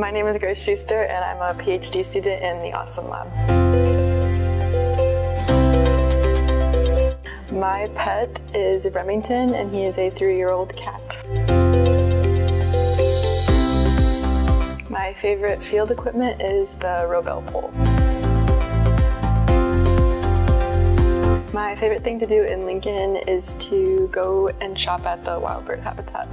My name is Grace Schuster, and I'm a PhD student in the AWESM Lab. My pet is Remington, and he is a three year old cat. My favorite field equipment is the Robel pole. My favorite thing to do in Lincoln is to go and shop at the wild bird habitat.